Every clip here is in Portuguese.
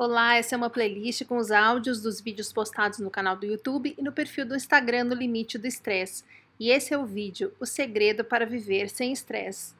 Olá, essa é uma playlist com os áudios dos vídeos postados no canal do YouTube e no perfil do Instagram no Limite do Estresse. E esse é o vídeo O Segredo para Viver Sem Estresse.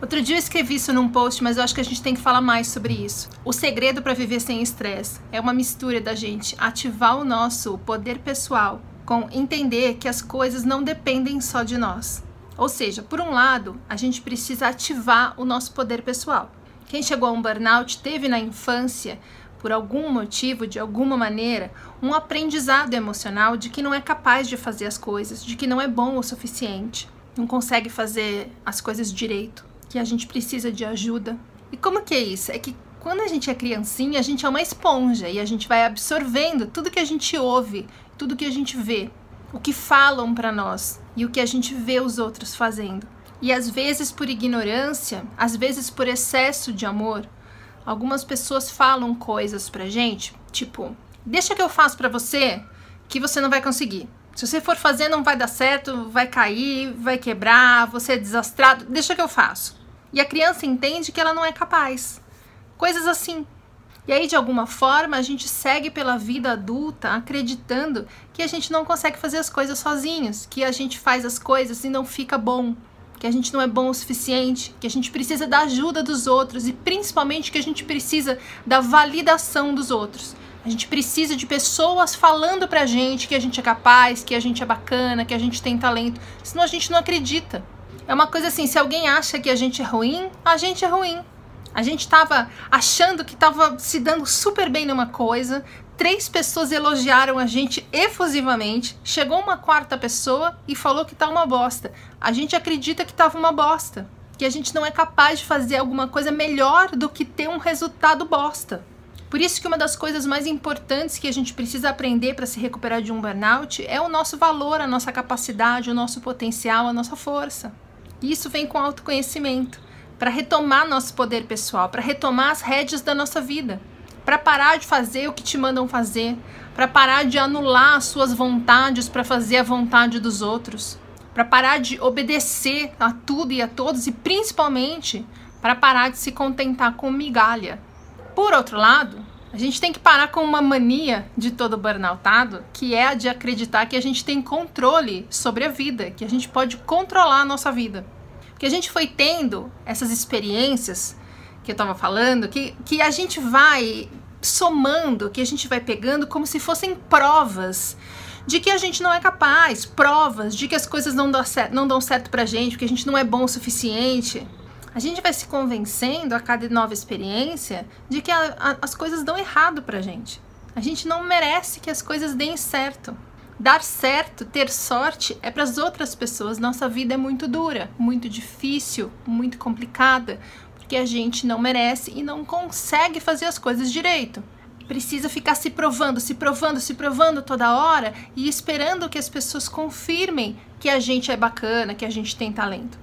Outro dia eu escrevi isso num post, mas eu acho que a gente tem que falar mais sobre isso. O segredo para viver sem estresse é uma mistura da gente ativar o nosso poder pessoal com entender que as coisas não dependem só de nós. Ou seja, por um lado, a gente precisa ativar o nosso poder pessoal. Quem chegou a um burnout teve na infância, por algum motivo, de alguma maneira, um aprendizado emocional de que não é capaz de fazer as coisas, de que não é bom o suficiente, não consegue fazer as coisas direito, que a gente precisa de ajuda. E como que é isso? É que quando a gente é criancinha, a gente é uma esponja e a gente vai absorvendo tudo que a gente ouve, tudo que a gente vê, o que falam para nós e o que a gente vê os outros fazendo. E às vezes por ignorância, às vezes por excesso de amor, algumas pessoas falam coisas pra gente, tipo, deixa que eu faço para você que você não vai conseguir. Se você for fazer, não vai dar certo, vai cair, vai quebrar, você é desastrado, deixa que eu faço. E a criança entende que ela não é capaz. Coisas assim. E aí, de alguma forma, a gente segue pela vida adulta acreditando que a gente não consegue fazer as coisas sozinhos, que a gente faz as coisas e não fica bom, que a gente não é bom o suficiente, que a gente precisa da ajuda dos outros e principalmente que a gente precisa da validação dos outros. A gente precisa de pessoas falando pra gente que a gente é capaz, que a gente é bacana, que a gente tem talento, senão a gente não acredita. É uma coisa assim, se alguém acha que a gente é ruim, a gente é ruim. A gente estava achando que estava se dando super bem numa coisa, três pessoas elogiaram a gente efusivamente, chegou uma quarta pessoa e falou que tá uma bosta. A gente acredita que tava uma bosta, que a gente não é capaz de fazer alguma coisa melhor do que ter um resultado bosta. Por isso que uma das coisas mais importantes que a gente precisa aprender para se recuperar de um burnout é o nosso valor, a nossa capacidade, o nosso potencial, a nossa força. E isso vem com autoconhecimento, para retomar nosso poder pessoal, para retomar as rédeas da nossa vida para parar de fazer o que te mandam fazer, para parar de anular as suas vontades para fazer a vontade dos outros, para parar de obedecer a tudo e a todos e principalmente para parar de se contentar com migalha. Por outro lado, a gente tem que parar com uma mania de todo burnoutado, que é a de acreditar que a gente tem controle sobre a vida, que a gente pode controlar a nossa vida. Que a gente foi tendo essas experiências que eu estava falando, que, que a gente vai somando, que a gente vai pegando como se fossem provas de que a gente não é capaz, provas de que as coisas não dão certo, não dão certo pra gente, que a gente não é bom o suficiente. A gente vai se convencendo a cada nova experiência de que a, a, as coisas dão errado pra gente. A gente não merece que as coisas deem certo. Dar certo, ter sorte é para as outras pessoas. Nossa vida é muito dura, muito difícil, muito complicada, que a gente não merece e não consegue fazer as coisas direito. Precisa ficar se provando, se provando, se provando toda hora e esperando que as pessoas confirmem que a gente é bacana, que a gente tem talento.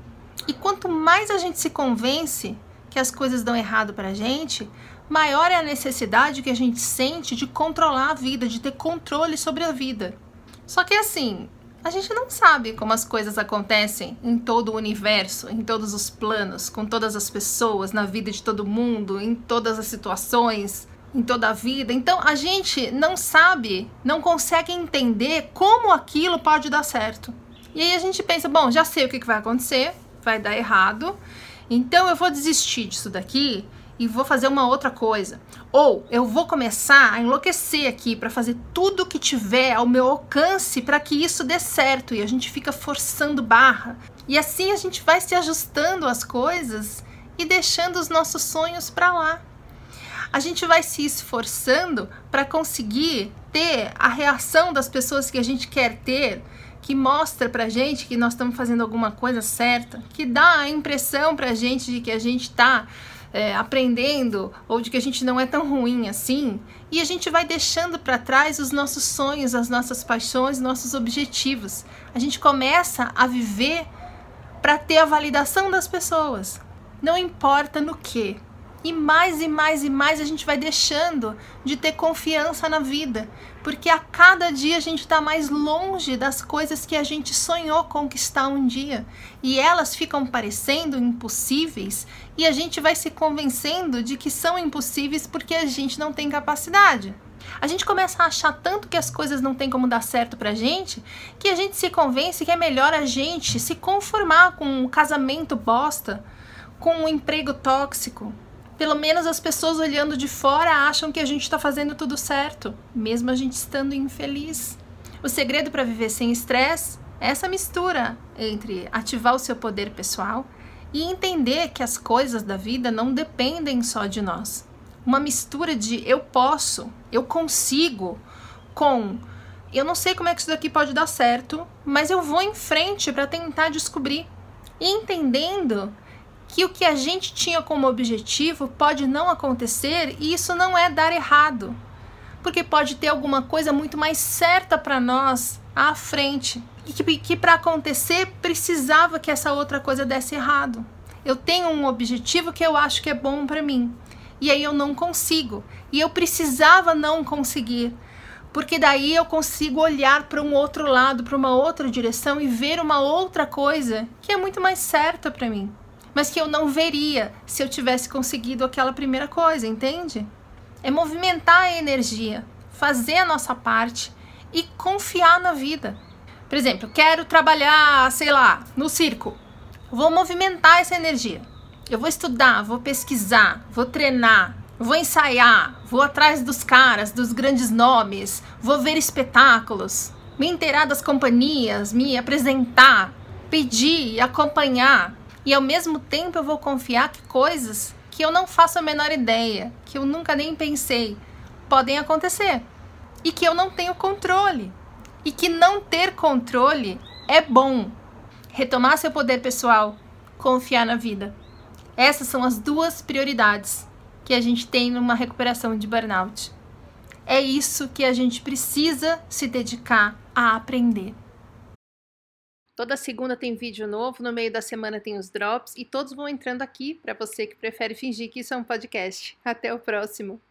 E quanto mais a gente se convence que as coisas dão errado pra gente, maior é a necessidade que a gente sente de controlar a vida, de ter controle sobre a vida. Só que assim, a gente não sabe como as coisas acontecem em todo o universo, em todos os planos, com todas as pessoas, na vida de todo mundo, em todas as situações, em toda a vida. Então a gente não sabe, não consegue entender como aquilo pode dar certo. E aí a gente pensa, bom, já sei o que vai acontecer, vai dar errado, então eu vou desistir disso daqui e vou fazer uma outra coisa. Ou eu vou começar a enlouquecer aqui para fazer tudo que tiver ao meu alcance para que isso dê certo e a gente fica forçando barra. E assim a gente vai se ajustando às coisas e deixando os nossos sonhos para lá. A gente vai se esforçando para conseguir ter a reação das pessoas que a gente quer ter, que mostra pra gente que nós estamos fazendo alguma coisa certa, que dá a impressão pra gente de que a gente está é, aprendendo ou de que a gente não é tão ruim assim, e a gente vai deixando para trás os nossos sonhos, as nossas paixões, nossos objetivos. A gente começa a viver para ter a validação das pessoas. Não importa no que. E mais e mais e mais a gente vai deixando de ter confiança na vida, porque a cada dia a gente está mais longe das coisas que a gente sonhou conquistar um dia. E elas ficam parecendo impossíveis e a gente vai se convencendo de que são impossíveis porque a gente não tem capacidade. A gente começa a achar tanto que as coisas não têm como dar certo pra gente, que a gente se convence que é melhor a gente se conformar com um casamento bosta, com um emprego tóxico, pelo menos as pessoas olhando de fora acham que a gente está fazendo tudo certo, mesmo a gente estando infeliz. O segredo para viver sem estresse é essa mistura entre ativar o seu poder pessoal e entender que as coisas da vida não dependem só de nós. Uma mistura de eu posso, eu consigo, com eu não sei como é que isso daqui pode dar certo, mas eu vou em frente para tentar descobrir. E entendendo que o que a gente tinha como objetivo pode não acontecer e isso não é dar errado, porque pode ter alguma coisa muito mais certa para nós à frente. E que, que para acontecer precisava que essa outra coisa desse errado. Eu tenho um objetivo que eu acho que é bom para mim. E aí eu não consigo. E eu precisava não conseguir. Porque daí eu consigo olhar para um outro lado, para uma outra direção e ver uma outra coisa que é muito mais certa para mim mas que eu não veria se eu tivesse conseguido aquela primeira coisa, entende? É movimentar a energia, fazer a nossa parte e confiar na vida. Por exemplo, quero trabalhar, sei lá, no circo. Vou movimentar essa energia. Eu vou estudar, vou pesquisar, vou treinar, vou ensaiar, vou atrás dos caras, dos grandes nomes, vou ver espetáculos, me inteirar das companhias, me apresentar, pedir, acompanhar, e ao mesmo tempo eu vou confiar que coisas que eu não faço a menor ideia, que eu nunca nem pensei, podem acontecer e que eu não tenho controle. E que não ter controle é bom. Retomar seu poder pessoal, confiar na vida. Essas são as duas prioridades que a gente tem numa recuperação de burnout. É isso que a gente precisa se dedicar a aprender. Toda segunda tem vídeo novo, no meio da semana tem os drops e todos vão entrando aqui para você que prefere fingir que isso é um podcast. Até o próximo!